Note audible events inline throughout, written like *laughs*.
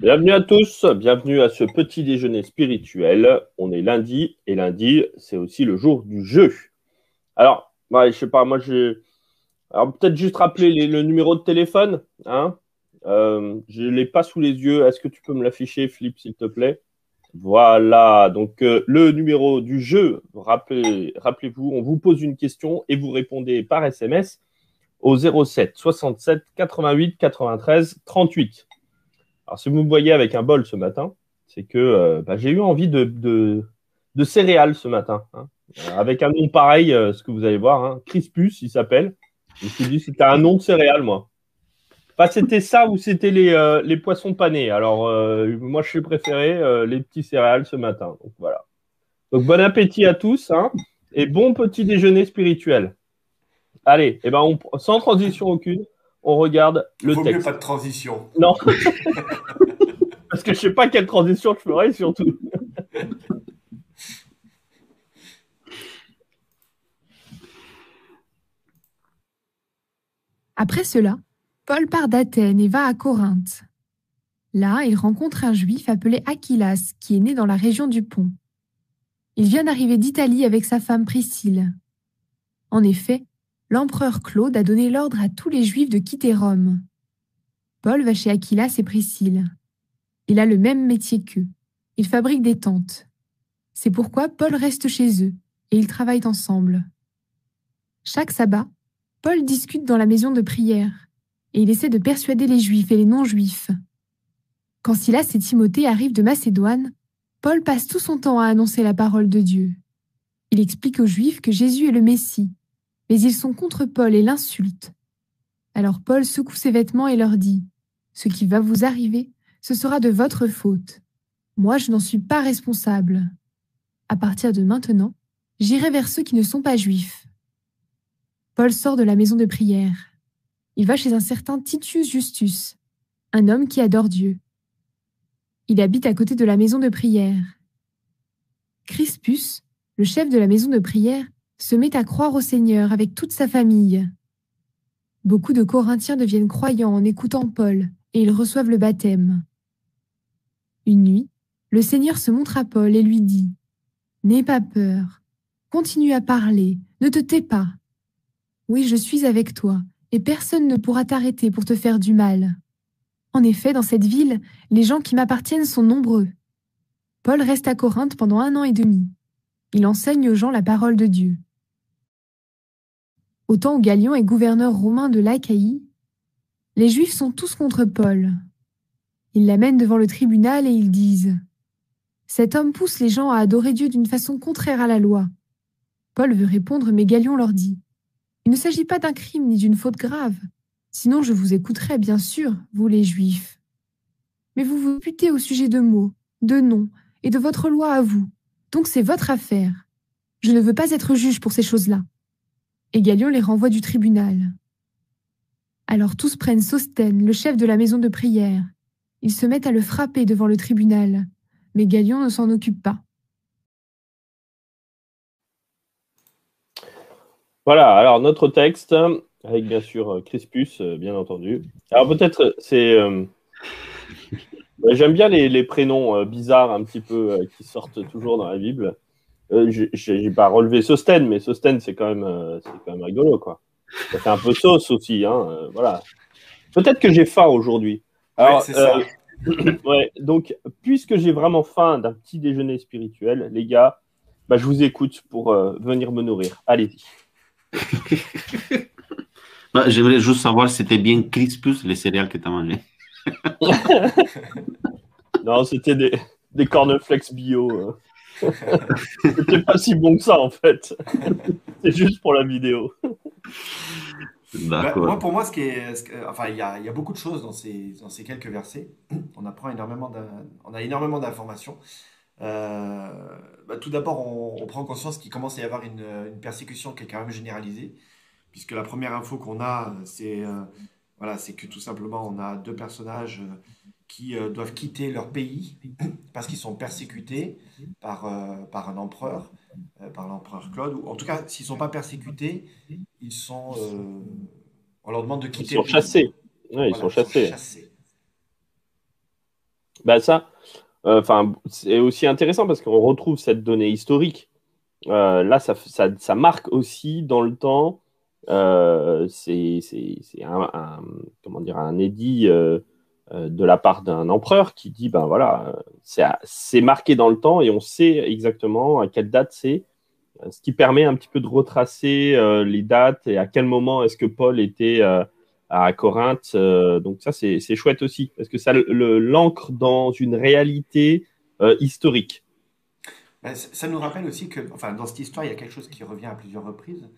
Bienvenue à tous, bienvenue à ce petit déjeuner spirituel. On est lundi et lundi, c'est aussi le jour du jeu. Alors, ouais, je sais pas, moi j'ai. Alors peut-être juste rappeler le numéro de téléphone. Hein euh, je ne l'ai pas sous les yeux. Est-ce que tu peux me l'afficher, Flip, s'il te plaît? Voilà, donc euh, le numéro du jeu, rappelez, rappelez-vous, on vous pose une question et vous répondez par SMS au 07 67 88 93 38. Alors, si vous me voyez avec un bol ce matin, c'est que euh, bah, j'ai eu envie de, de, céréales ce matin. Hein. Avec un nom pareil, euh, ce que vous allez voir, hein. Crispus, il s'appelle. Je me suis dit, c'était un nom de céréales, moi. Pas c'était ça ou c'était les, euh, les, poissons panés. Alors, moi, je suis préféré les petits céréales ce matin. Donc, voilà. Donc, bon appétit à tous hein, et bon petit déjeuner spirituel. Allez, eh ben sans transition aucune, on regarde le Vaut texte. mieux pas de transition. Non. *laughs* Parce que je sais pas quelle transition je ferai surtout. Après cela, Paul part d'Athènes et va à Corinthe. Là, il rencontre un juif appelé Aquilas, qui est né dans la région du Pont. Il vient d'arriver d'Italie avec sa femme Priscille. En effet, l'empereur Claude a donné l'ordre à tous les Juifs de quitter Rome. Paul va chez Aquilas et Priscille. Il a le même métier qu'eux. Il fabrique des tentes. C'est pourquoi Paul reste chez eux et ils travaillent ensemble. Chaque sabbat, Paul discute dans la maison de prière et il essaie de persuader les Juifs et les non-Juifs. Quand Silas et Timothée arrivent de Macédoine, Paul passe tout son temps à annoncer la parole de Dieu. Il explique aux Juifs que Jésus est le Messie mais ils sont contre Paul et l'insultent. Alors Paul secoue ses vêtements et leur dit Ce qui va vous arriver, ce sera de votre faute. Moi, je n'en suis pas responsable. À partir de maintenant, j'irai vers ceux qui ne sont pas juifs. Paul sort de la maison de prière. Il va chez un certain Titius Justus, un homme qui adore Dieu. Il habite à côté de la maison de prière. Crispus, le chef de la maison de prière, se met à croire au Seigneur avec toute sa famille. Beaucoup de Corinthiens deviennent croyants en écoutant Paul et ils reçoivent le baptême. Une nuit, le Seigneur se montre à Paul et lui dit N'aie pas peur, continue à parler, ne te tais pas. Oui, je suis avec toi, et personne ne pourra t'arrêter pour te faire du mal. En effet, dans cette ville, les gens qui m'appartiennent sont nombreux. Paul reste à Corinthe pendant un an et demi. Il enseigne aux gens la parole de Dieu. Au où Galion est gouverneur romain de l'Achaïe, les Juifs sont tous contre Paul. Ils l'amènent devant le tribunal et ils disent Cet homme pousse les gens à adorer Dieu d'une façon contraire à la loi. Paul veut répondre, mais Galion leur dit Il ne s'agit pas d'un crime ni d'une faute grave. Sinon, je vous écouterais, bien sûr, vous les Juifs. Mais vous vous butez au sujet de mots, de noms et de votre loi à vous. Donc c'est votre affaire. Je ne veux pas être juge pour ces choses-là et Galion les renvoie du tribunal. Alors tous prennent Sostène, le chef de la maison de prière. Ils se mettent à le frapper devant le tribunal, mais Galion ne s'en occupe pas. Voilà, alors notre texte, avec bien sûr euh, Crispus, euh, bien entendu. Alors peut-être c'est... Euh, *laughs* j'aime bien les, prénoms bizarres un petit peu qui sortent toujours dans la Bible. Euh, j'ai pas relevé Sosten, mais Sosten, c'est quand, même, euh, quand même rigolo, quoi. Ça fait un peu sauce aussi, hein, euh, voilà. Peut-être que j'ai faim aujourd'hui. Alors, c'est ça. *clears throat* ouais, donc, puisque j'ai vraiment faim d'un petit déjeuner spirituel, les gars, bah, je vous écoute pour venir me nourrir. Allez-y. *laughs* bah, J'aimerais juste savoir si c'était bien Crispus, les céréales que tu as mangées. *laughs* non, c'était des, des cornflakes bio. C'était pas si bon que ça en fait. *laughs* C'est juste pour la vidéo. Bah, moi, pour moi, ce qui est, enfin, il y a, y a, beaucoup de choses dans ces, dans ces quelques versets. On apprend énormément, on a énormément d'informations. Euh, bah, tout d'abord, on, prend conscience qu'il commence à y avoir une, une, persécution qui est quand même généralisée, puisque la première info qu'on a, c'est euh, voilà, c'est que tout simplement, on a deux personnages euh, qui euh, doivent quitter leur pays parce qu'ils sont persécutés par, euh, par un empereur, euh, par l'empereur Claude. Ou, en tout cas, s'ils ne sont pas persécutés, ils sont, on leur demande de quitter. Ils sont chassés. ils sont chassés. Bah ça, enfin, c'est aussi intéressant parce qu'on retrouve cette donnée historique. là, ça, ça, marque aussi dans le temps. c'est un, comment dire, un édit de la part d'un empereur qui dit ben voilà, c'est marqué dans le temps et on sait exactement à quelle date c'est, euh, ce qui permet un petit peu de retracer euh, les dates et à quel moment est-ce que Paul était à Corinthe. donc ça c'est chouette aussi parce que ça l'ancre dans une réalité historique. Ben, ça nous rappelle aussi que, enfin, dans cette histoire, il y a quelque chose qui revient à plusieurs reprises.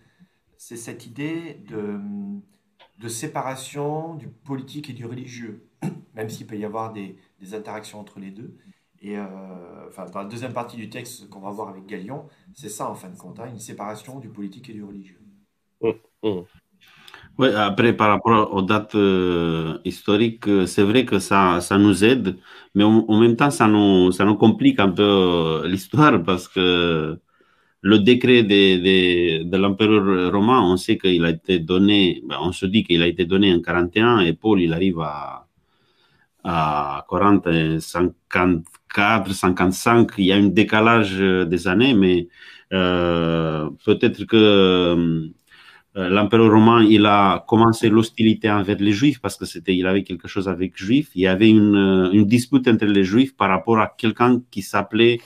C'est cette idée de, de séparation du politique et du religieux *clears throat* même s'il peut y avoir des, des, interactions entre les deux. Et euh, enfin, dans la deuxième partie du texte qu'on va voir avec Galion, c'est ça en fin de compte, hein, une séparation du politique et du religieux. Mmh, mmh. Oui, après, par rapport aux dates euh, historiques, euh, c'est vrai que ça, ça nous aide, mais en, même temps, ça nous, ça nous complique un peu l'histoire parce que le décret de, l'empereur romain, on sait qu'il a été donné, ben, on se dit qu'il a été donné en 41 et Paul, il arrive à, à 40, 54, 55, il y a un décalage des années, mais euh, peut-être que euh, l'empereur romain, il a commencé l'hostilité envers les juifs parce que c'était, il avait quelque chose avec juifs. Il y avait une dispute entre les juifs par rapport à quelqu'un qui s'appelait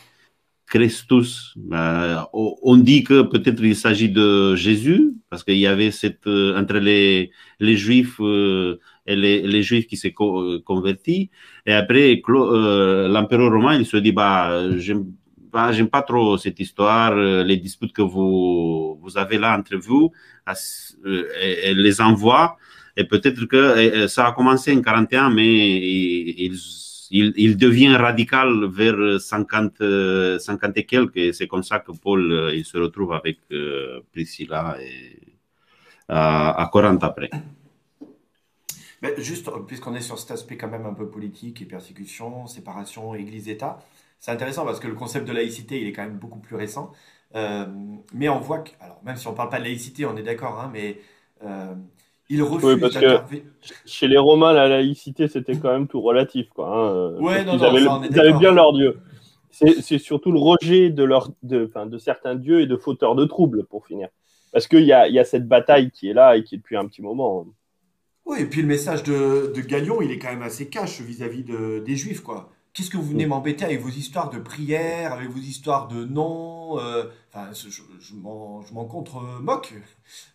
Christus. Euh, on dit que peut-être il s'agit de Jésus parce qu'il y avait cette, euh, entre les, les juifs, euh, et les, les Juifs qui s'est convertis. Et après, l'empereur romain, il se dit, bah, j'aime pas, trop cette histoire, les disputes que vous, vous avez là entre vous, et, les envoie. Et peut-être que ça a commencé en 41, mais il, il, devient radical vers 50, 50 et quelques. Et c'est comme ça que Paul, il se retrouve avec Priscilla et, à, à Corinthe après juste, puisqu'on est sur cet aspect quand même un peu politique et persécution, séparation, Église-État, c'est intéressant parce que le concept de laïcité, il est quand même beaucoup plus récent. Euh, mais on voit que, alors même si on ne parle pas de laïcité, on est d'accord, hein, mais euh, il refuse parce que chez les Romains, la laïcité, c'était quand même tout relatif. Quoi, hein. Ouais, non, ils, avaient, ils avaient, bien leur dieu. C'est surtout le rejet de, leur, de, de certains dieux et de fauteurs de troubles, pour finir. Parce qu'il y a, y a cette bataille qui est là et qui est depuis un petit moment. Oui, et puis le message de, de Galion, il est quand même assez cash vis-à-vis de, des Juifs, quoi. Qu'est-ce que vous venez m'embêter avec vos histoires de prière, avec vos histoires de noms euh, Enfin, je, je m'en contre-moque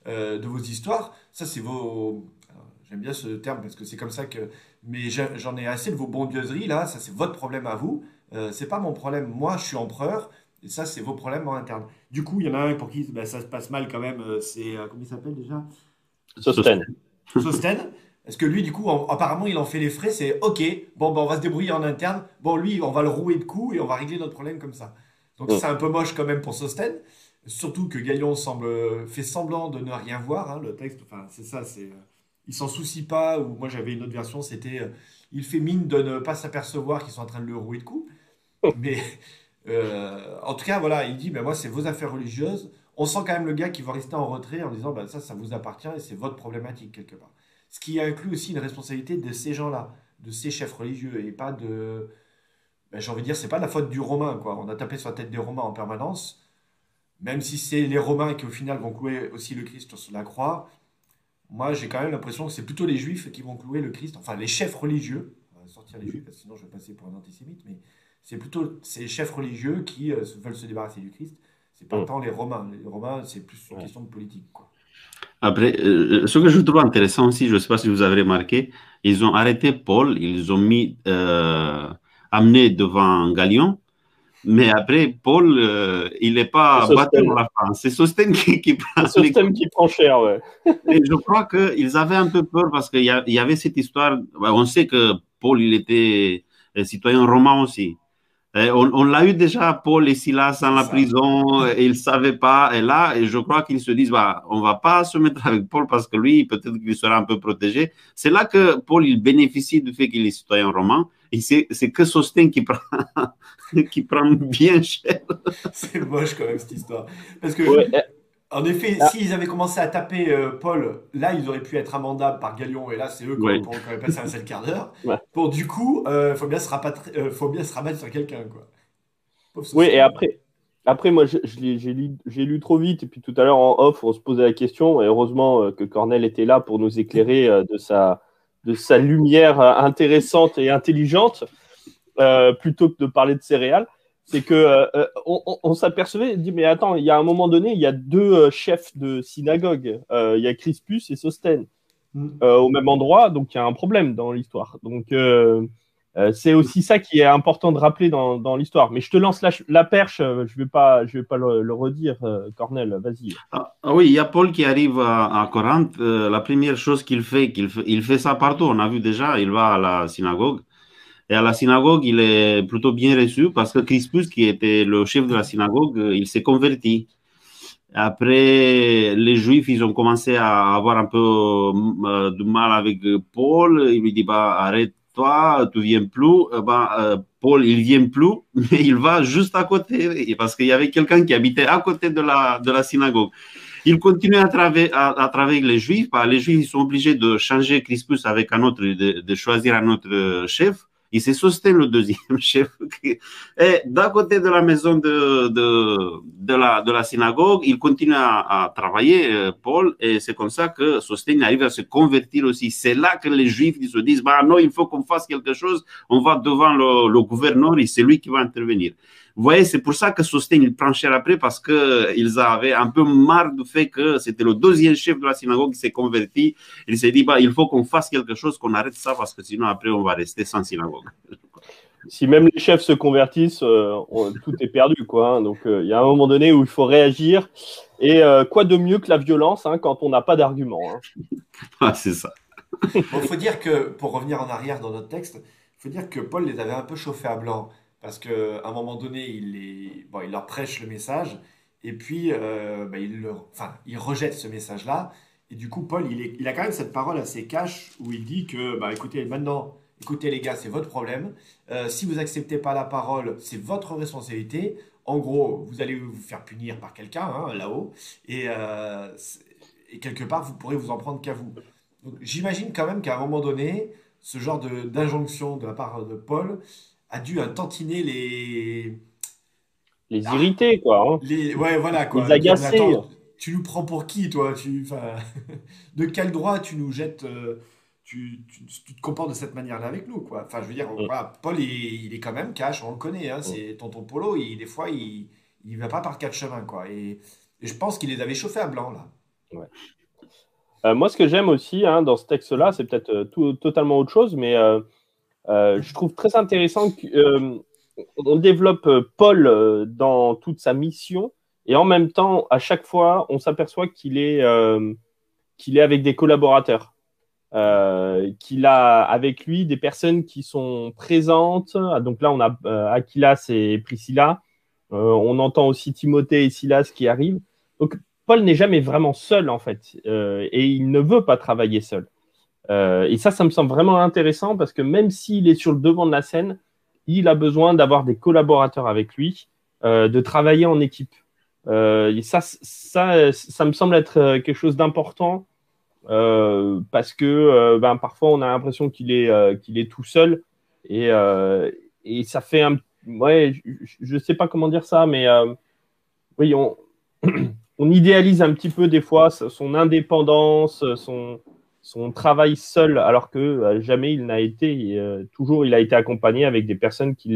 euh, de vos histoires. Ça, c'est vos... J'aime bien ce terme parce que c'est comme ça que... Mais j'en ai assez de vos bondieuseries, là. Ça, c'est votre problème à vous. Euh, c'est pas mon problème. Moi, je suis empereur. Et ça, c'est vos problèmes en interne. Du coup, il y en a un pour qui ben, ça se passe mal quand même. Euh, c'est... comment il s'appelle déjà? Sostène. Sostène. Parce que lui, du coup, apparemment, il en fait les frais. C'est OK, bon, ben, on va se débrouiller en interne. Bon, lui, on va le rouer de coups et on va régler notre problème comme ça. Donc, c'est un peu moche quand même pour Sostène. Surtout que Galion semble, fait semblant de ne rien voir. Hein, le texte, enfin, c'est ça. c'est euh, Il s'en soucie pas. Ou moi, j'avais une autre version, c'était euh, il fait mine de ne pas s'apercevoir qu'ils sont en train de le rouer de coups. Mais euh, en tout cas, voilà, il dit ben, moi, c'est vos affaires religieuses on sent quand même le gars qui va rester en retrait en disant bah, ça, ça vous appartient et c'est votre problématique quelque part. Ce qui inclut aussi une responsabilité de ces gens-là, de ces chefs religieux et pas de. Ben, J'ai envie de dire, c'est pas la faute du Romain, quoi. On a tapé sur la tête des Romains en permanence, même si c'est les Romains qui au final vont clouer aussi le Christ sur la croix. Moi, j'ai quand même l'impression que c'est plutôt les Juifs qui vont clouer le Christ, enfin les chefs religieux. On va sortir les Juifs parce que sinon je vais passer pour un antisémite, mais c'est plutôt ces chefs religieux qui euh, veulent se débarrasser du Christ c'est pas mm. tant les Romains. Les Romains, c'est plus une question de politique. Après, euh, ce que je trouve intéressant aussi, je ne sais pas si vous avez remarqué, ils ont arrêté Paul, ils ont mis, euh, amené devant Galion, mais après, Paul, euh, il n'est pas battu dans la fin. C'est Sostène qui, qui prend qui prend cher, ouais. *laughs* Et je crois qu'ils avaient un peu peur parce qu'il y, y, avait cette histoire. On sait que Paul, il était citoyen romain aussi. Eh, on, l'a eu déjà, Paul et Silas, dans la prison, et ils ne savaient pas. Et là, et je crois qu'ils se disent, bah, on ne va pas se mettre avec Paul parce que lui, peut-être qu'il sera un peu protégé. C'est là que Paul, il bénéficie du fait qu'il est citoyen romain. Et c'est que Sostène qui prend, *laughs* qui prend bien cher. c'est moche quand même cette histoire. Parce que En effet, ah. s'ils avaient commencé à taper euh, Paul, là, ils auraient pu être amendables par Galion, et là, c'est eux qui ouais. auraient passé un seul quart d'heure. *laughs* Pour du coup, il euh, faut, bien se euh, faut bien se rabattre sur quelqu'un. quoi. Oui, et après, après moi, j'ai lu, lu, trop vite, et puis tout à l'heure, en off, on se posait la question, et heureusement que Cornel était là pour nous éclairer de, sa, de sa lumière intéressante et intelligente, plutôt que de parler de céréales c'est que euh, euh, on, s'apercevait, dit mais attends, il y a un moment donné, il y a deux euh, chefs de synagogue, il y a Crispus et Sostène mm. au même endroit, donc il y a un problème dans l'histoire. Donc c'est aussi ça qui est important de rappeler dans, l'histoire. Mais je te lance la, perche, je vais pas, je vais pas le, redire, Cornel, vas-y. Ah, ah, oui, il y a Paul qui arrive à, Corinthe. la première chose qu'il fait, qu'il il fait ça partout. On a vu déjà, il va à la synagogue. Et à la synagogue, il est plutôt bien reçu parce que Crispus, qui était le chef de la synagogue, il s'est converti. Après, les Juifs, ils ont commencé à avoir un peu euh, de mal avec Paul. Il lui dit, bah, arrête-toi, tu viens plus. Euh, bah, euh, Paul, il vient plus, *laughs* mais il va juste à côté parce qu'il y avait quelqu'un qui habitait à côté de la, de la synagogue. Il continue à travailler, à, avec les Juifs. Bah, les Juifs, ils sont obligés de changer Crispus avec un autre, de choisir un autre chef. Il s'est soutenu le deuxième *laughs* chef. Et d'un côté de la maison de, de, de, la, de la synagogue, il continue à, travailler, euh, Paul, et c'est comme ça que Sostène arrive à se convertir aussi. C'est là que les Juifs ils se disent, bah non, il faut qu'on fasse quelque chose, on va devant le, le gouverneur et c'est lui qui va intervenir. Vous voyez, c'est pour ça que Sostène, il prend cher après parce qu'ils avaient un peu marre du fait que c'était le deuxième chef de la synagogue qui s'est converti. Il s'est dit, bah, il faut qu'on fasse quelque chose, qu'on arrête ça parce que sinon après on va rester sans synagogue. *laughs* Si même les chefs se convertissent, euh, tout est perdu. Quoi, hein. Donc euh, il y a un moment donné où il faut réagir. Et euh, quoi de mieux que la violence hein, quand on n'a pas d'argument hein. *laughs* ah, C'est ça. Il faut dire que, pour revenir en arrière dans notre texte, il faut dire que Paul les avait un peu chauffés à blanc parce qu'à un moment donné, il, leur prêche le message, et puis euh, bah, il, rejette ce message-là. Et du coup, Paul, il, a quand même cette parole assez cash où il dit que, bah, écoutez, maintenant, écoutez les gars, c'est votre problème. Euh, si vous acceptez pas la parole, c'est votre responsabilité. En gros, vous allez vous faire punir par quelqu'un hein, là-haut, et, euh, et, quelque part, vous pourrez vous en prendre qu'à vous. J'imagine quand même qu'à un moment donné, ce genre d'injonction de la part de Paul, a dû tantiner les. Les irrités, quoi. Hein. Les... Ouais, voilà, quoi. Les agacer. tu nous prends pour qui, toi? Tu... *laughs* De quel droit tu nous jettes. Euh, tu, tu, te comportes de cette manière-là avec nous, quoi? Enfin, je veux dire, mm. Paul, il, il, est quand même cash, on le connaît. Hein, mm. C'est tonton Polo, il, des fois, il ne va pas par quatre chemins, quoi. Et, je pense qu'il les avait chauffés à blanc, là. Ouais. Euh, moi, ce que j'aime aussi hein, dans ce texte-là, c'est peut-être euh, totalement autre chose, mais euh, je trouve très intéressant qu'on euh, développe euh, Paul dans toute sa mission et en même temps, à chaque fois, on s'aperçoit qu'il est, qu'il est avec des collaborateurs. qu'il a avec lui des personnes qui sont présentes. Donc là, on a Aquilas et Priscilla. on entend aussi Timothée et Silas qui arrivent. Donc Paul n'est jamais vraiment seul en fait, et il ne veut pas travailler seul. Euh, et ça, ça me semble vraiment intéressant parce que même s'il est sur le devant de la scène, il a besoin d'avoir des collaborateurs avec lui, euh, de travailler en équipe. Euh, et ça, ça, ça me semble être quelque chose d'important parce que ben, parfois on a l'impression qu'il est, qu'il est tout seul et, et ça fait un. Ouais, je ne sais pas comment dire ça, mais oui, on, *clears throat* on idéalise un petit peu des fois son indépendance, son, son travail seul, alors que euh, jamais il n'a été, euh, toujours il a été accompagné avec des personnes qui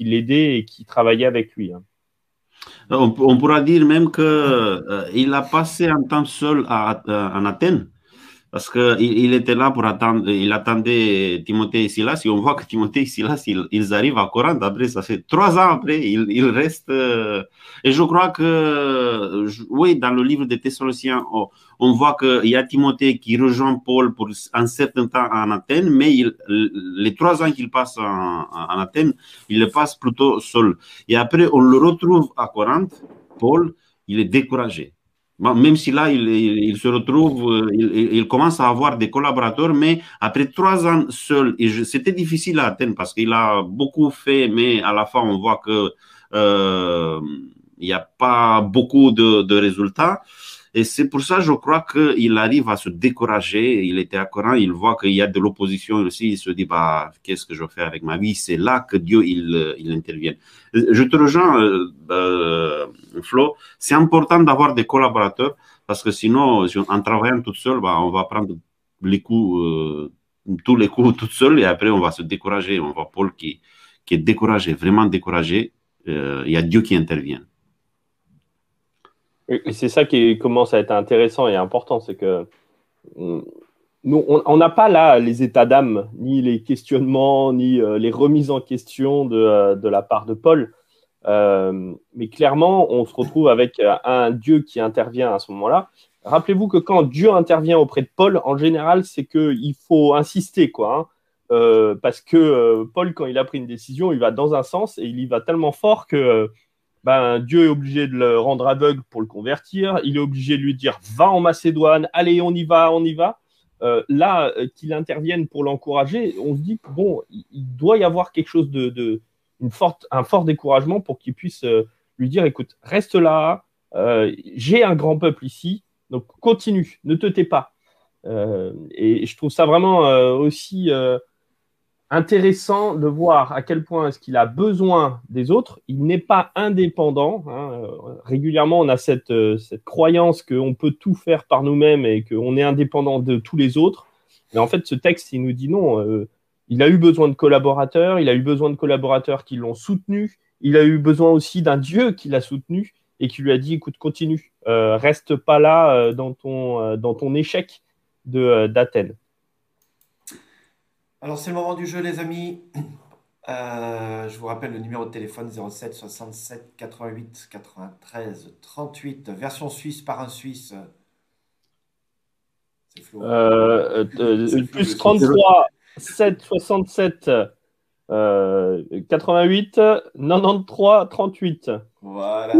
l'aidaient et qui travaillaient avec lui. Hein. On, pourra dire même qu'il euh, a passé un temps seul à, en Athènes parce qu'il il était là pour attendre, il attendait Timothée et Silas, et on voit que Timothée et Silas, ils, arrivent à Corinthe, après, ça fait trois ans après, ils, ils restent, euh, et je crois que, oui, dans le livre des Thessaloniciens, on, voit qu'il y a Timothée qui rejoint Paul pour un certain temps en Athènes, mais les trois ans qu'il passe en, en Athènes, il le passe plutôt seul. Et après, on le retrouve à Corinthe, Paul, il est découragé même si là, il, se retrouve, euh, il, commence à avoir des collaborateurs, mais après trois ans seul, et c'était difficile à atteindre parce qu'il a beaucoup fait, mais à la fin, on voit que euh, il n'y a pas beaucoup de, résultats. Et c'est pour ça, je crois qu'il arrive à se décourager. Il était à Coran, il voit qu'il y a de l'opposition aussi. Il se dit, bah, qu'est-ce que je fais avec ma vie? C'est là que Dieu, il, il intervient. Je te rejoins, euh, euh, Flo. C'est important d'avoir des collaborateurs parce que sinon, en travaillant tout seul, bah, on va prendre les coups, euh, tous les coups tout seul et après, on va se décourager. On voit Paul qui, qui est découragé, vraiment découragé. Il y a Dieu qui intervient. C'est ça qui commence à être intéressant et important, c'est que mm, nous, on n'a pas là les états d'âme, ni les questionnements, ni euh, les remises en question de, euh, de la part de Paul. Euh, mais clairement, on se retrouve avec un Dieu qui intervient à ce moment-là. Rappelez-vous que quand Dieu intervient auprès de Paul, en général, c'est qu'il faut insister, quoi. Hein. parce que Paul, quand il a pris une décision, il va dans un sens et il y va tellement fort que ben, Dieu est obligé de le rendre aveugle pour le convertir. Il est obligé de lui dire va en Macédoine, allez, on y va, on y va. Euh, là, euh, qu'il intervienne pour l'encourager, on se dit bon, il, doit y avoir quelque chose de, une forte, un fort découragement pour qu'il puisse euh, lui dire écoute, reste là, j'ai un grand peuple ici, donc continue, ne te tais pas. et je trouve ça vraiment aussi intéressant de voir à quel point est-ce qu'il a besoin des autres. Il n'est pas indépendant. Hein. Régulièrement, on a cette, euh, cette croyance qu'on peut tout faire par nous-mêmes et qu'on est indépendant de tous les autres. Mais en fait, ce texte, il nous dit non. Euh, il a eu besoin de collaborateurs. Il a eu besoin de collaborateurs qui l'ont soutenu. Il a eu besoin aussi d'un Dieu qui l'a soutenu et qui lui a dit écoute, continue. Euh, reste pas là dans, ton, dans ton échec d'Athènes. Alors, c'est le moment du jeu, les amis. *clears throat* Euh, je vous rappelle le numéro de téléphone 07 67 88 93 38, version suisse par un Suisse. C'est Flo. Euh, euh, plus 33 7 67 88 93 38. Voilà.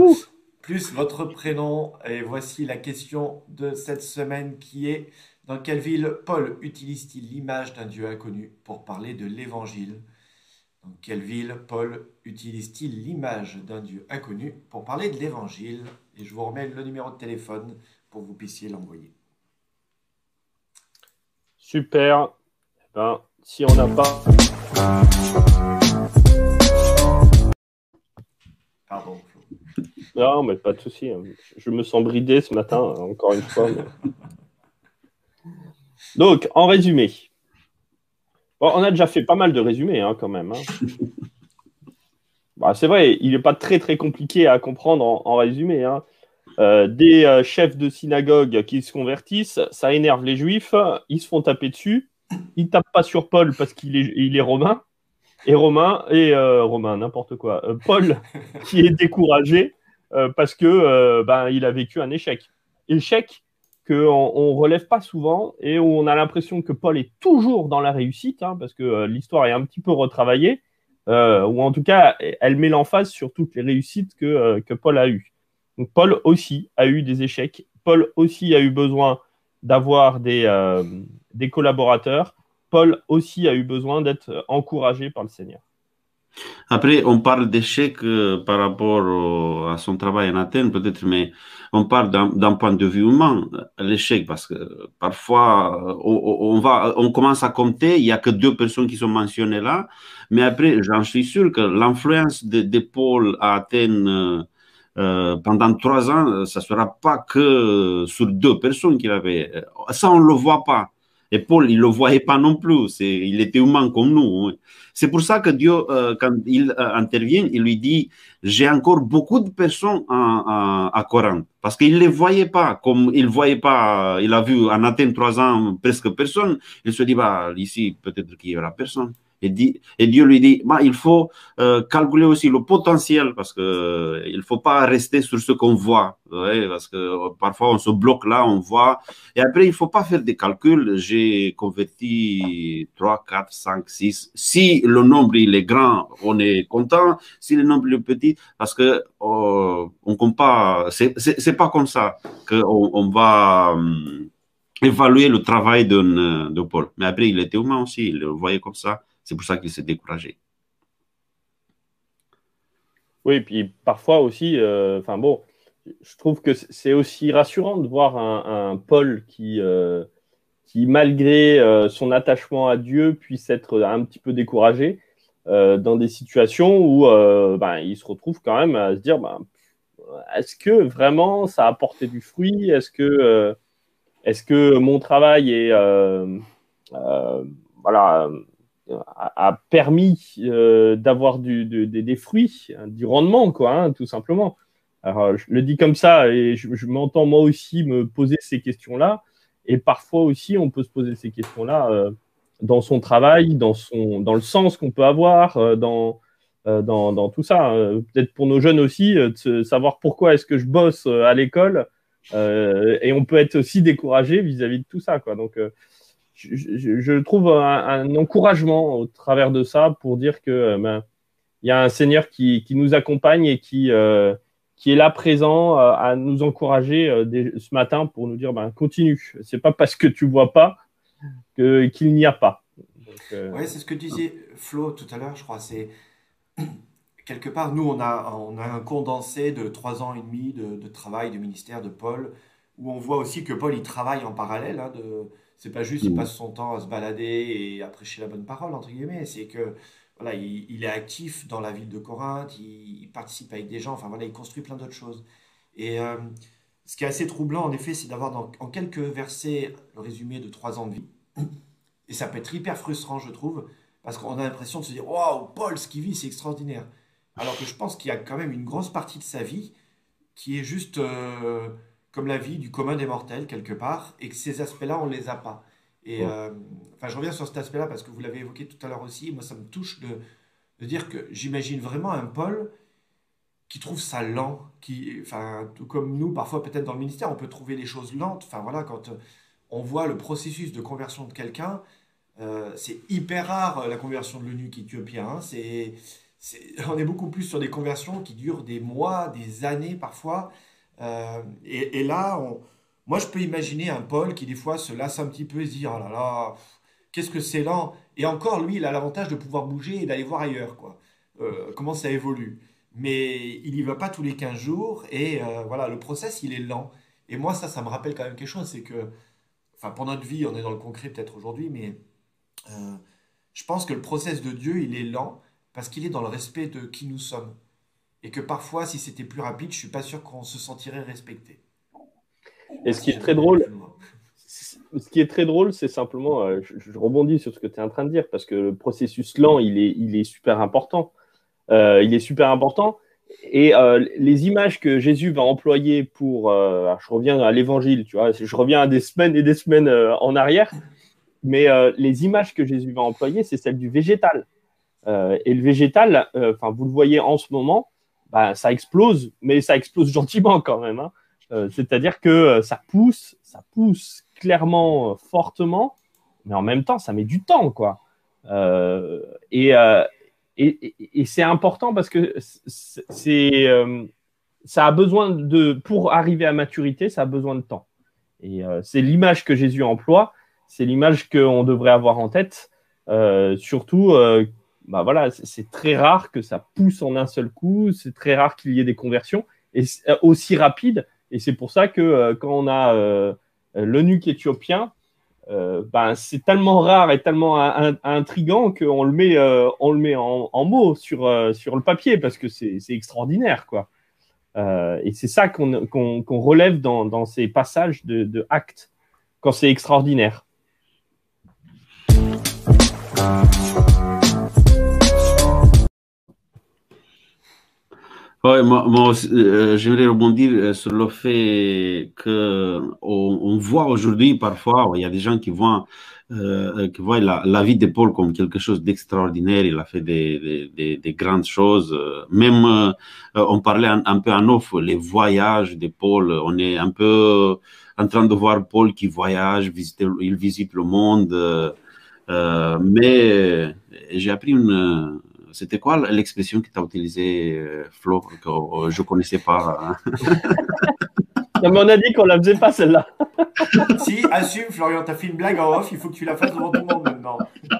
Plus votre prénom. Et voici la question de cette semaine qui est dans quelle ville Paul utilise-t-il l'image d'un Dieu inconnu pour parler de l'Évangile? Dans quelle ville Paul utilise-t-il l'image d'un Dieu inconnu pour parler de l'Évangile? Et je vous remets le numéro de téléphone pour que vous puissiez l'envoyer. Super. Eh ben, si on n'a pas... Pardon. Non, mais pas de souci. Hein. Je me sens bridé ce matin, encore une fois. *laughs* Donc, en résumé, on a déjà fait pas mal de résumés hein, quand même. Hein. *laughs* Bah, c'est vrai, il n'est pas très très compliqué à comprendre en, résumé. Hein. Euh, des euh, chefs de synagogue qui se convertissent, ça énerve les juifs, ils se font taper dessus, ils ne tapent pas sur Paul parce qu'il est, il est romain, et Romain, et euh, Romain, n'importe quoi. Paul *laughs* qui est découragé parce que ben, il a vécu un échec. Échec qu'on ne relève pas souvent et où on a l'impression que Paul est toujours dans la réussite, hein, parce que euh, l'histoire est un petit peu retravaillée, euh, ou en tout cas, elle met l'emphase sur toutes les réussites que, euh, Paul a eues. Paul aussi a eu des échecs, Paul aussi a eu besoin d'avoir des collaborateurs, Paul aussi a eu besoin d'être encouragé par le Seigneur. Après, on parle d'échec par rapport à son travail en Athènes, peut-être, mais on parle d'un point de vue humain, l'échec, parce que parfois, on, va, on commence à compter, il n'y a que deux personnes qui sont mentionnées là, mais après, j'en suis sûr que l'influence de, Paul à Athènes euh, euh, pendant trois ans, ça ne sera pas que sur deux personnes qu'il avait. Ça, on ne le voit pas. Et Paul, il ne le voyait pas non plus. Il était humain comme nous. Hein. C'est pour ça que Dieu, euh, quand il euh, intervient, il lui dit, j'ai encore beaucoup de personnes à, à, Corinthe. Parce qu'il ne les voyait pas. Comme il voyait pas, il a vu en Athènes trois ans presque personne. Il se dit, bah, ici, peut-être qu'il y aura personne. Et, Dieu lui dit, bah, il faut euh, calculer aussi le potentiel parce que euh, il faut pas rester sur ce qu'on voit. parce que euh, parfois on se bloque là, on voit. Et après, il faut pas faire des calculs. J'ai converti 3, 4, 5, 6. Si le nombre il est grand, on est content. Si le nombre est petit, parce que on compte pas, c'est pas comme ça qu'on on va évaluer le travail de Paul. Mais après, il était humain aussi, il le voyait comme ça. C'est pour ça qu'il s'est découragé. Oui, et puis parfois aussi, euh, enfin bon, je trouve que c'est aussi rassurant de voir un, Paul qui, euh, qui malgré euh, son attachement à Dieu, puisse être un petit peu découragé dans des situations où ben, il se retrouve quand même à se dire ben, est-ce que vraiment ça a porté du fruit? Est-ce que, est que mon travail est, voilà, a, permis d'avoir des fruits, du rendement, quoi, hein, tout simplement alors, je le dis comme ça et je, m'entends moi aussi me poser ces questions-là. Et parfois aussi, on peut se poser ces questions-là euh, dans son travail, dans, son, dans le sens qu'on peut avoir, euh, dans, euh, dans, dans, tout ça. Peut-être pour nos jeunes aussi, de savoir pourquoi est-ce que je bosse à l'école. et on peut être aussi découragé vis-à-vis de tout ça. Quoi. Donc, je, trouve un, encouragement au travers de ça pour dire que ben, il y a un Seigneur qui, qui nous accompagne et qui qui est là présent euh, à nous encourager euh, ce matin pour nous dire ben, continue. C'est pas parce que tu vois pas que, qu'il n'y a pas. Euh, oui, c'est ce que disait Flo tout à l'heure, je crois. C'est *clears throat* quelque part, nous, on a, on a un condensé de trois ans et demi de, travail, de ministère de Paul, où on voit aussi que Paul, il travaille en parallèle. Hein, c'est pas juste, il mm. passe son temps à se balader et à prêcher la bonne parole, entre guillemets. C'est que voilà, il, est actif dans la ville de Corinthe, il, participe avec des gens, enfin voilà, il construit plein d'autres choses. Et euh, ce qui est assez troublant, en effet, c'est d'avoir en quelques versets le résumé de trois ans de vie. Et ça peut être hyper frustrant, je trouve, parce qu'on a l'impression de se dire Waouh, Paul, ce qu'il vit, c'est extraordinaire. Alors que je pense qu'il y a quand même une grosse partie de sa vie qui est juste euh, comme la vie du commun des mortels, quelque part, et que ces aspects-là, on ne les a pas. Et euh, enfin, je reviens sur cet aspect-là parce que vous l'avez évoqué tout à l'heure aussi. Moi, ça me touche de, de dire que j'imagine vraiment un Paul qui trouve ça lent, qui, enfin, tout comme nous, parfois peut-être dans le ministère, on peut trouver les choses lentes. Enfin voilà, quand euh, on voit le processus de conversion de quelqu'un, euh, c'est hyper rare la conversion de l'eunuque éthiopien. Hein. C'est, *laughs* on est beaucoup plus sur des conversions qui durent des mois, des années parfois. Et, et, là, moi, je peux imaginer un Paul qui, des fois, se lasse un petit peu et se dit Oh là là, qu'est-ce que c'est lent Et encore, lui, il a l'avantage de pouvoir bouger et d'aller voir ailleurs, quoi. Euh, comment ça évolue. Mais il n'y va pas tous les 15 jours et euh, voilà, le process, il est lent. Et moi, ça, ça me rappelle quand même quelque chose c'est que, enfin, pour notre vie, on est dans le concret peut-être aujourd'hui, mais euh, je pense que le process de Dieu, il est lent parce qu'il est dans le respect de qui nous sommes. Et que parfois, si c'était plus rapide, je suis pas sûr qu'on se sentirait respecté. Et ce qui est très drôle, *laughs* ce qui est très drôle, c'est simplement, euh, je, rebondis sur ce que tu es en train de dire, parce que le processus lent, il est, il est super important. Euh, il est super important. Et euh, les images que Jésus va employer pour, je reviens à l'évangile, tu vois, je reviens à des semaines et des semaines en arrière, mais les images que Jésus va employer, c'est celles du végétal. et le végétal, enfin, vous le voyez en ce moment, bah, ça explose, mais ça explose *laughs* gentiment quand même. Hein. Euh, c'est-à-dire que euh, ça pousse, ça pousse clairement, euh, fortement, mais en même temps, ça met du temps, quoi. et, et, c'est important parce que c'est, ça a besoin de, pour arriver à maturité, ça a besoin de temps. Et c'est l'image que Jésus emploie, c'est l'image qu'on devrait avoir en tête. surtout, bah voilà, c'est très rare que ça pousse en un seul coup, c'est très rare qu'il y ait des conversions et aussi rapide. Et c'est pour ça que euh, quand on a euh, l'eunuque éthiopien, euh, ben, c'est tellement rare et tellement intrigant qu'on le met, on le met en, mots sur, sur le papier parce que c'est extraordinaire. Quoi. et c'est ça qu'on relève dans, dans, ces passages de, de actes quand c'est extraordinaire. Moi, euh, j'aimerais rebondir euh, sur le fait que on, voit aujourd'hui parfois, il y a des gens qui voient, euh, la, vie de Paul comme quelque chose d'extraordinaire. Il a fait des, des, des, grandes choses. Même, on parlait un, peu en off, les voyages de Paul. On est un peu en train de voir Paul qui voyage, il visite le monde. mais j'ai appris une c'était quoi l'expression que tu as utilisée, euh, Flo, que euh, je ne connaissais pas hein? Non, mais on a dit qu'on la faisait pas celle-là. *laughs* si, assume, Florian, tu as fait une blague en off, il faut que tu la fasses devant tout le monde maintenant. *laughs*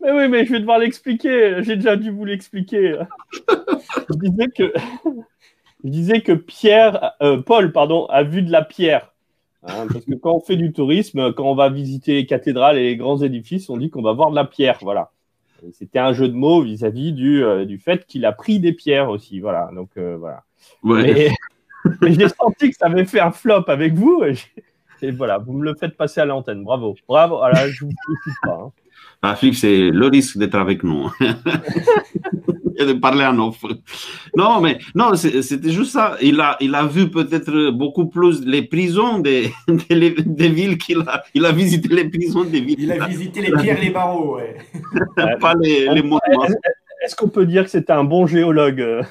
Mais oui, mais je vais devoir l'expliquer. J'ai déjà dû vous l'expliquer. Je disais que *laughs* je disais que Pierre, euh, Paul, pardon, a vu de la pierre. Hein, parce que quand on fait du tourisme, quand on va visiter les cathédrales et les grands édifices, on dit qu'on va voir de la pierre. Voilà. C'était un jeu de mots vis-à-vis du, euh, du fait qu'il a pris des pierres aussi. Voilà. Donc euh, voilà. *laughs* Mais, j'ai senti que ça avait fait un flop avec vous. Et, voilà, vous me le faites passer à l'antenne. Bravo. Bravo. Alors, je vous félicite pas. Hein. Ah, Philippe, c'est le risque d'être avec nous. *laughs* et de parler en off. Non, mais non, c'était juste ça. Il a, il a vu peut-être beaucoup plus les prisons des, *laughs* des, villes qu'il a. Il a visité les prisons des villes. Il a visité les pierres, les barreaux, ouais. *laughs* Pas les, les Est-ce qu'on peut dire que c'était un bon géologue?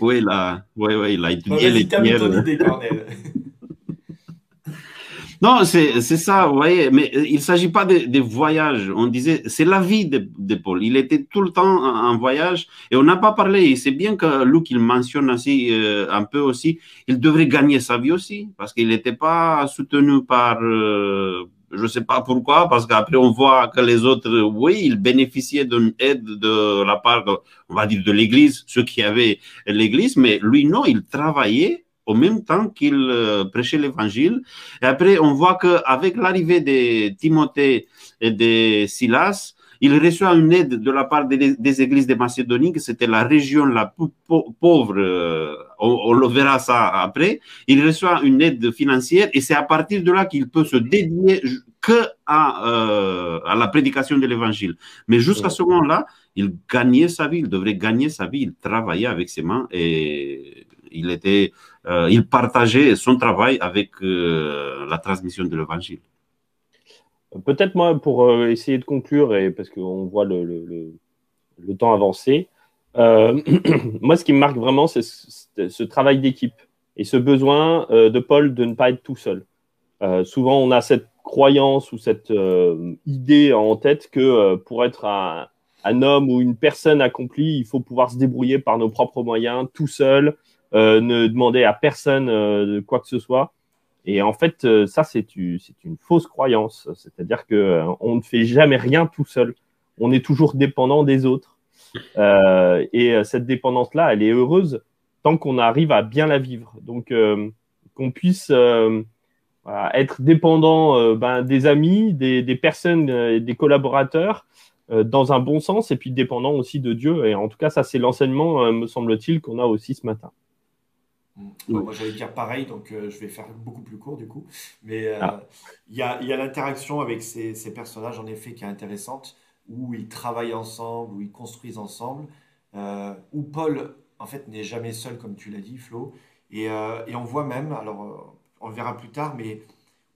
Oui, là, oui, oui, il a étudié les pierres. Non, c'est ça, vous voyez, mais euh, il ne s'agit pas de, de, voyage. On disait, c'est la vie de, de, Paul. Il était tout le temps en, voyage et on n'a pas parlé. C'est bien que Luc, il mentionne aussi, euh, un peu aussi, il devrait gagner sa vie aussi parce qu'il n'était pas soutenu par, euh, je ne sais pas pourquoi, parce qu'après on voit que les autres, oui, ils bénéficiaient d'une aide de la part, on va dire, de l'Église, ceux qui avaient l'Église, mais lui, non, il travaillait au même temps qu'il euh, prêchait l'évangile. Et après, on voit qu'avec l'arrivée de Timothée et de Silas, il reçoit une aide de la part des, églises de Macédonie, que c'était la région la plus pauvre, euh, on, le verra ça après. Il reçoit une aide financière et c'est à partir de là qu'il peut se dédier que à, euh, à la prédication de l'évangile. Mais jusqu'à ce moment-là, il gagnait sa vie, il devrait gagner sa vie, il travaillait avec ses mains et il, était, il partageait son travail avec euh, la transmission de l'évangile. Peut-être moi, pour euh, essayer de conclure, et parce qu'on voit le, temps avancer, *clears throat* moi, ce qui me marque vraiment, c'est ce, travail d'équipe et ce besoin de Paul de ne pas être tout seul. souvent, on a cette croyance ou cette idée en tête que pour être un, homme ou une personne accomplie, il faut pouvoir se débrouiller par nos propres moyens, tout seul, euh, ne demander à personne euh, quoi que ce soit. Et en fait, euh, ça, c'est une, fausse croyance. C'est-à-dire qu'on ne fait jamais rien tout seul. On est toujours dépendant des autres. et cette dépendance-là, elle est heureuse tant qu'on arrive à bien la vivre. Donc, qu'on puisse être dépendant ben, des amis, des, des personnes, des collaborateurs, dans un bon sens, et puis dépendant aussi de Dieu. Et en tout cas, ça, c'est l'enseignement, me semble-t-il, qu'on a aussi ce matin. Moi, j'allais dire pareil, donc euh, je vais faire beaucoup plus court du coup. Mais euh, ah. il y a, y a l'interaction avec ces, ces, personnages, en effet, qui est intéressante, où ils travaillent ensemble, où ils construisent ensemble, euh, où Paul, en fait, n'est jamais seul, comme tu l'as dit, Flo. Et, et, on voit même, alors on le verra plus tard, mais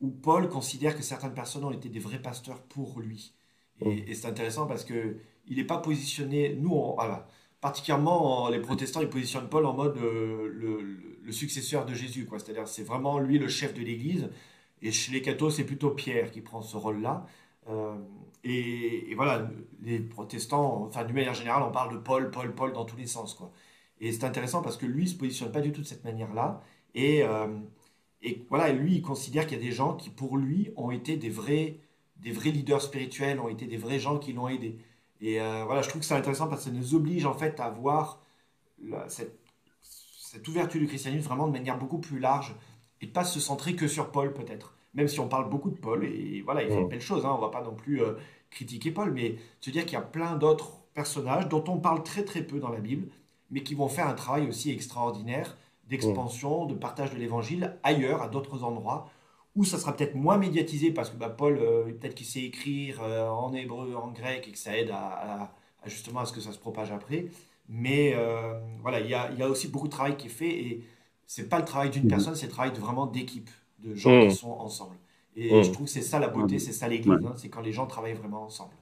où Paul considère que certaines personnes ont été des vrais pasteurs pour lui. Et, et c'est intéressant parce que il n'est pas positionné, nous, on, voilà, particulièrement les protestants, ils positionnent Paul en mode euh, le, successeur de Jésus. Quoi. C'est-à-dire c'est vraiment lui le chef de l'Église. Et chez les cathos, c'est plutôt Pierre qui prend ce rôle-là. Euh, et, voilà, les protestants, enfin d'une manière générale, on parle de Paul, Paul, Paul dans tous les sens. Quoi. Et c'est intéressant parce que lui ne se positionne pas du tout de cette manière-là. Et, euh, et voilà, lui, il considère qu'il y a des gens qui, pour lui, ont été des vrais, des vrais leaders spirituels, ont été des vrais gens qui l'ont aidé. Et euh, voilà, je trouve que c'est intéressant parce que ça nous oblige en fait à voir cette, cette, ouverture du christianisme vraiment de manière beaucoup plus large et de pas se centrer que sur Paul peut-être. Même si on parle beaucoup de Paul et voilà, il fait une belle chose, hein, on va pas non plus euh, critiquer Paul, mais se dire qu'il y a plein d'autres personnages dont on parle très très peu dans la Bible, mais qui vont faire un travail aussi extraordinaire d'expansion, de partage de l'évangile ailleurs, à d'autres endroits, ou ça sera peut-être moins médiatisé parce que bah, Paul, euh, peut-être qu'il sait écrire euh, en hébreu, en grec et que ça aide à, justement à ce que ça se propage après. Mais euh, voilà, il y a, y a, aussi beaucoup de travail qui est fait et c'est pas le travail d'une mmh. personne, c'est le travail vraiment d'équipe, de gens qui mmh. sont ensemble. Et mmh. je trouve que c'est ça la beauté, c'est ça l'église, hein, c'est quand les gens travaillent vraiment ensemble.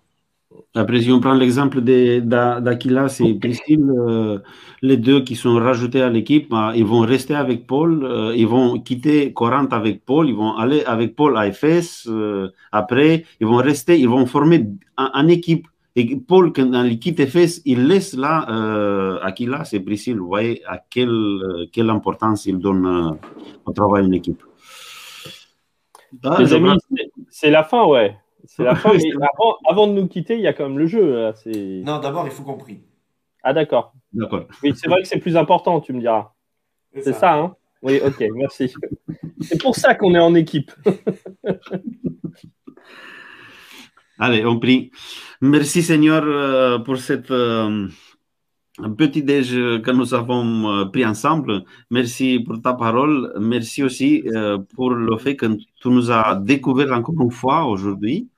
Après, si on prend l'exemple d'Aquilas et Priscille, euh, les deux qui sont rajoutés à l'équipe, bah, ils vont rester avec Paul, euh, ils vont quitter Corinthe avec Paul, ils vont aller avec Paul à Éphèse. Euh, après, ils vont rester, ils vont former une équipe. Et Paul, quand il quitte Éphèse, il laisse là Aquilas et Priscille. Vous voyez à quelle, quelle importance il donne au travail d'une équipe. Ah, c'est la fin, ouais. C'est la *laughs* fin, mais avant, de nous quitter, il y a quand même le jeu. Non, d'abord, il faut qu'on prie. Ah, d'accord. D'accord. Oui, c'est vrai que c'est plus important, tu me diras. C'est ça. hein Oui, ok, merci. *laughs* C'est pour ça qu'on est en équipe. Allez, on prie. Merci Seigneur euh, pour cette euh, petit déj que nous avons euh, pris ensemble. Merci pour ta parole. Merci aussi pour le fait que tu nous as découvert encore une fois aujourd'hui.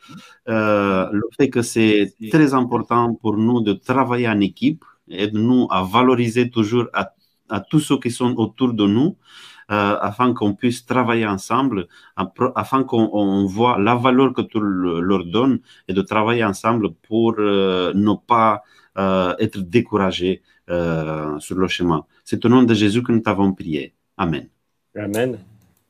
le fait que c'est très important pour nous de travailler en équipe et de nous à valoriser toujours à, tous ceux qui sont autour de nous. Euh, afin qu'on puisse travailler ensemble, afin qu'on voit la valeur que tu leur donnes et de travailler ensemble pour euh, ne pas euh, être découragés sur le chemin. C'est au nom de Jésus que nous t'avons prié. Amen. Amen.